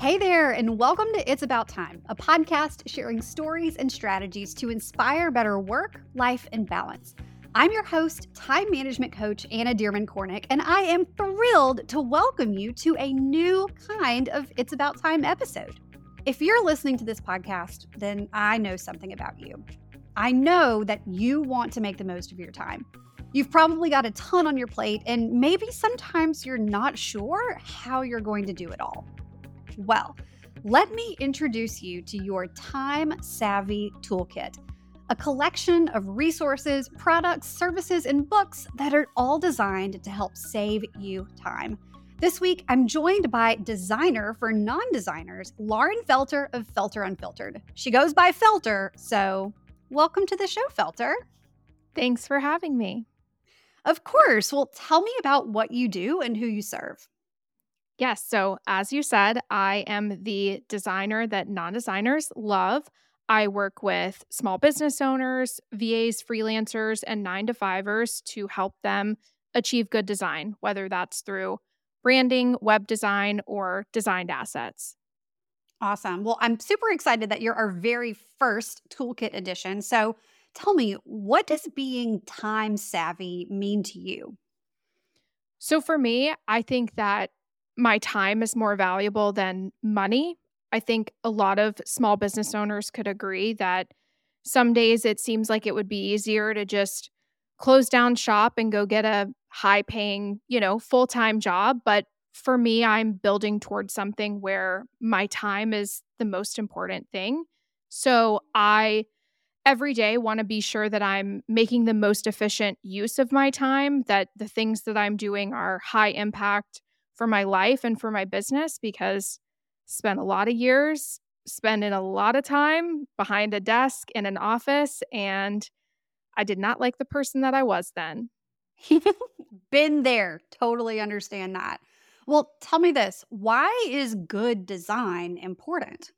Hey there, and welcome to It's About Time, a podcast sharing stories and strategies to inspire better work, life, and balance. I'm your host, time management coach Anna Dearmon Kornick, and I am thrilled to welcome you to a new kind of It's About Time episode. If you're listening to this podcast, then I know something about you. I know that you want to make the most of your time. You've probably got a ton on your plate, and maybe sometimes you're not sure how you're going to do it all. Well, let me introduce you to your Time Savvy Toolkit, a collection of resources, products, services, and books that are all designed to help save you time. This week, I'm joined by designer for non designers, Lauren Felter of Felter Unfiltered. She goes by Felter, so welcome to the show, Felter. Thanks for having me. Of course. Well, tell me about what you do and who you serve. Yes. So, as you said, I am the designer that non designers love. I work with small business owners, VAs, freelancers, and nine to fivers to help them achieve good design, whether that's through branding, web design, or designed assets. Awesome. Well, I'm super excited that you're our very first toolkit edition. So, tell me, what does being time savvy mean to you? So, for me, I think that my time is more valuable than money. I think a lot of small business owners could agree that some days it seems like it would be easier to just close down shop and go get a high paying, you know, full time job. But for me, I'm building towards something where my time is the most important thing. So I every day want to be sure that I'm making the most efficient use of my time, that the things that I'm doing are high impact for my life and for my business because spent a lot of years spending a lot of time behind a desk in an office and I did not like the person that I was then. Been there. Totally understand that. Well, tell me this why is good design important?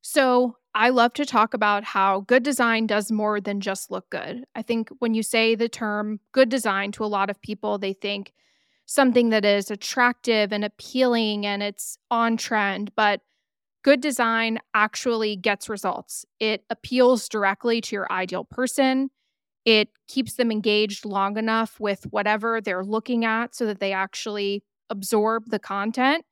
So, I love to talk about how good design does more than just look good. I think when you say the term good design to a lot of people, they think something that is attractive and appealing and it's on trend, but good design actually gets results. It appeals directly to your ideal person. It keeps them engaged long enough with whatever they're looking at so that they actually absorb the content.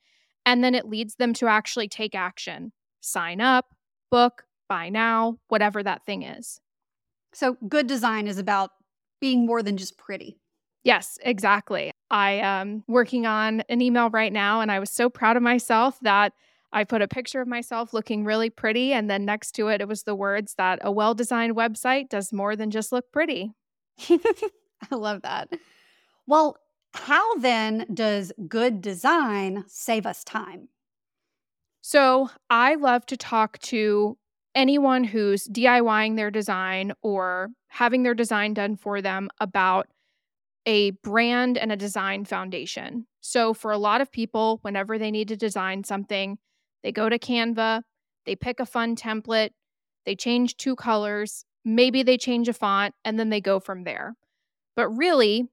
And then it leads them to actually take action, sign up, book, buy now, whatever that thing is. So, good design is about being more than just pretty. Yes, exactly. I am working on an email right now, and I was so proud of myself that I put a picture of myself looking really pretty. And then next to it, it was the words that a well designed website does more than just look pretty. I love that. Well, how then does good design save us time? So I love to talk to anyone who's DIYing their design or having their design done for them about a brand and a design foundation. So, for a lot of people, whenever they need to design something, they go to Canva, they pick a fun template, they change two colors, maybe they change a font, and then they go from there. But really,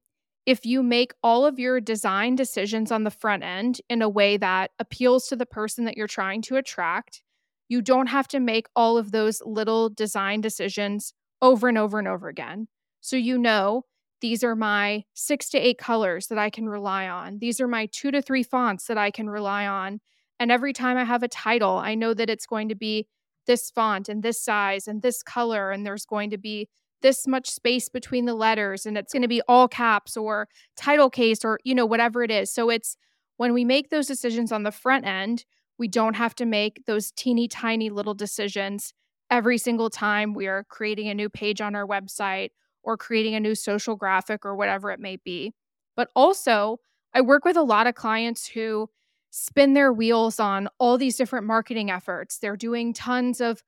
if you make all of your design decisions on the front end in a way that appeals to the person that you're trying to attract, you don't have to make all of those little design decisions over and over and over again. So you know these are my six to eight colors that I can rely on. These are my two to three fonts that I can rely on. And every time I have a title, I know that it's going to be this font and this size and this color. And there's going to be this much space between the letters and it's going to be all caps or title case or, you know, whatever it is. So it's when we make those decisions on the front end, we don't have to make those teeny tiny little decisions every single time we are creating a new page on our website or creating a new social graphic or whatever it may be. But also, I work with a lot of clients who spin their wheels on all these different marketing efforts. They're doing tons of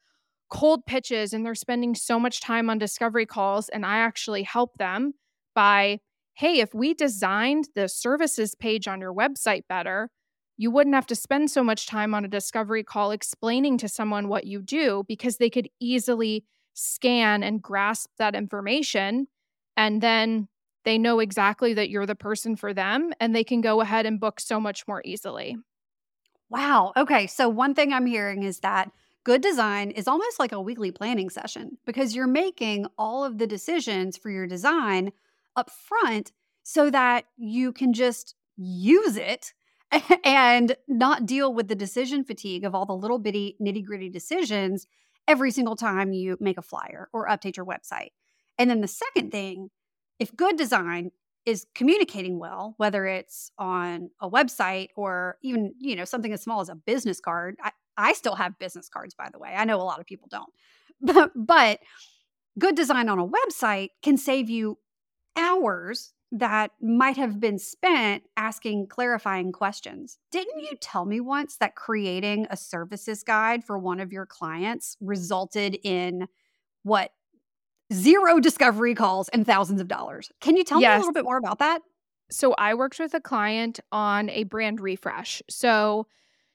cold pitches and they're spending so much time on discovery calls. And I actually help them by, hey, if we designed the services page on your website better, you wouldn't have to spend so much time on a discovery call explaining to someone what you do because they could easily scan and grasp that information. And then they know exactly that you're the person for them and they can go ahead and book so much more easily. Wow. Okay. So, one thing I'm hearing is that good design is almost like a weekly planning session because you're making all of the decisions for your design up front so that you can just use it and not deal with the decision fatigue of all the little bitty nitty gritty decisions every single time you make a flyer or update your website. And then the second thing, if good design is communicating well, whether it's on a website or even, you know, something as small as a business card. I, I still have business cards, by the way. I know a lot of people don't. But, but good design on a website can save you hours that might have been spent asking clarifying questions. Didn't you tell me once that creating a services guide for one of your clients resulted in what zero discovery calls and thousands of dollars? Can you tell yes. me a little bit more about that? So, I worked with a client on a brand refresh. So,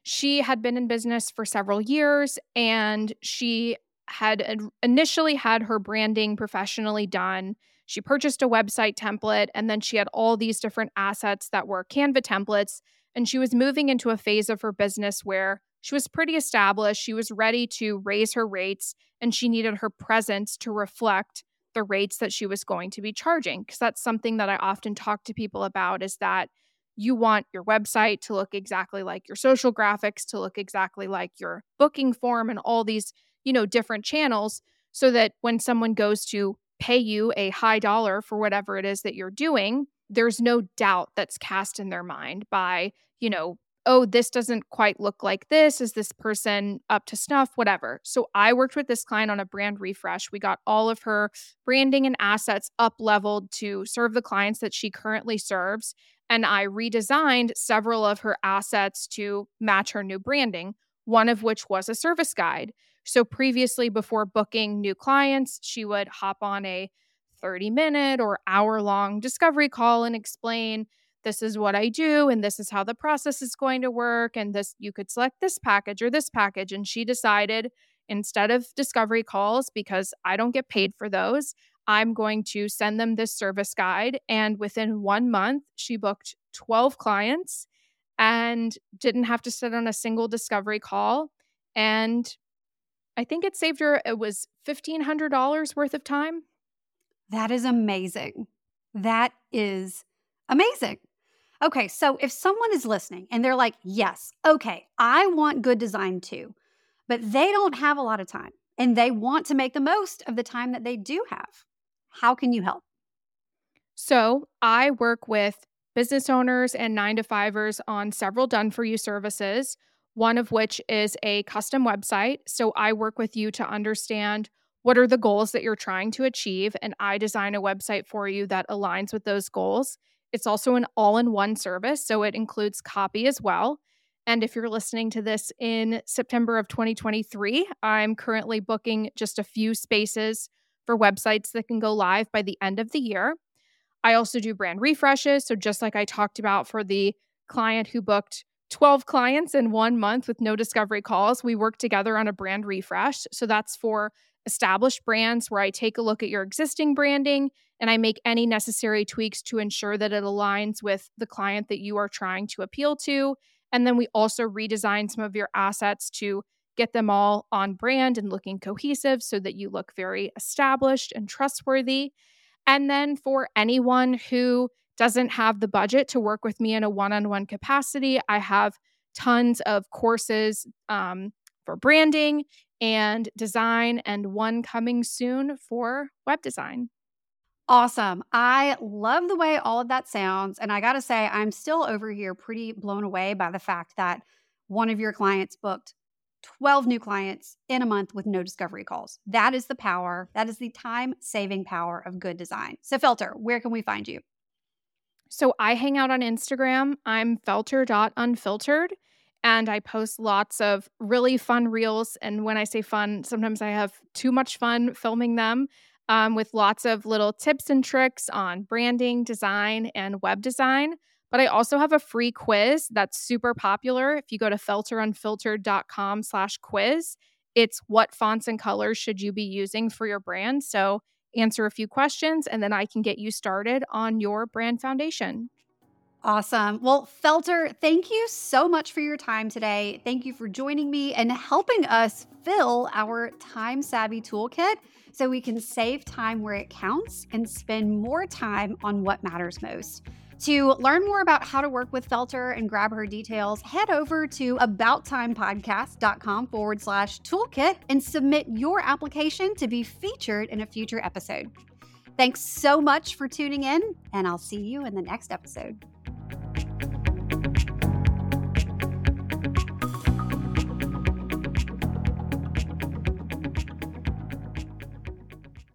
she had been in business for several years and she had initially had her branding professionally done she purchased a website template and then she had all these different assets that were Canva templates. And she was moving into a phase of her business where she was pretty established. She was ready to raise her rates and she needed her presence to reflect the rates that she was going to be charging. Because that's something that I often talk to people about is that you want your website to look exactly like your social graphics, to look exactly like your booking form and all these, you know, different channels so that when someone goes to pay you a high dollar for whatever it is that you're doing, there's no doubt that's cast in their mind by, you know, oh, this doesn't quite look like this. Is this person up to snuff? Whatever. So I worked with this client on a brand refresh. We got all of her branding and assets up leveled to serve the clients that she currently serves. And I redesigned several of her assets to match her new branding, one of which was a service guide. So previously, before booking new clients, she would hop on a 30 minute or hour long discovery call and explain this is what I do and this is how the process is going to work and this you could select this package or this package. And she decided instead of discovery calls because I don't get paid for those I'm going to send them this service guide and within 1 month she booked 12 clients and didn't have to sit on a single discovery call and I think it saved her, it was $1,500 worth of time. That is amazing. That is amazing. Okay, so if someone is listening and they're like, yes, okay, I want good design too, but they don't have a lot of time and they want to make the most of the time that they do have, how can you help? So I work with business owners and nine to fivers on several done for you services one of which is a custom website. So I work with you to understand what are the goals that you're trying to achieve, and I design a website for you that aligns with those goals. It's also an all in one service, so it includes copy as well. And if you're listening to this in September of 2023, I'm currently booking just a few spaces for websites that can go live by the end of the year. I also do brand refreshes. So, just like I talked about for the client who booked 12 clients in one month with no discovery calls. We work together on a brand refresh. So that's for established brands where I take a look at your existing branding and I make any necessary tweaks to ensure that it aligns with the client that you are trying to appeal to. And then we also redesign some of your assets to get them all on brand and looking cohesive so that you look very established and trustworthy. And then for anyone who doesn't have the budget to work with me in a one on one capacity, I have tons of courses um, for branding and design, and one coming soon for web design. Awesome. I love the way all of that sounds. And I got to say, I'm still over here pretty blown away by the fact that one of your clients booked 12 new clients in a month with no discovery calls. That is the power, that is the time saving power of good design. So, Felter, where can we find you? So I hang out on Instagram. I'm felter.unfiltered and I post lots of really fun reels. And when I say fun, sometimes I have too much fun filming them um, with lots of little tips and tricks on branding, design, and web design. But I also have a free quiz that's super popular. If you go to felterunfiltered.com slash quiz, it's what fonts and colors should you be using for your brand. So answer a few questions, and then I can get you started on your brand foundation. Awesome. Well, Felter, thank you so much for your time today. Thank you for joining me and helping us fill our time savvy toolkit so we can save time where it counts and spend more time on what matters most. To learn more about how to work with Felter and grab her details, head over to abouttimepodcast.com forward slash toolkit and submit your application to be featured in a future episode. Thanks so much for tuning in, and I'll see you in the next episode.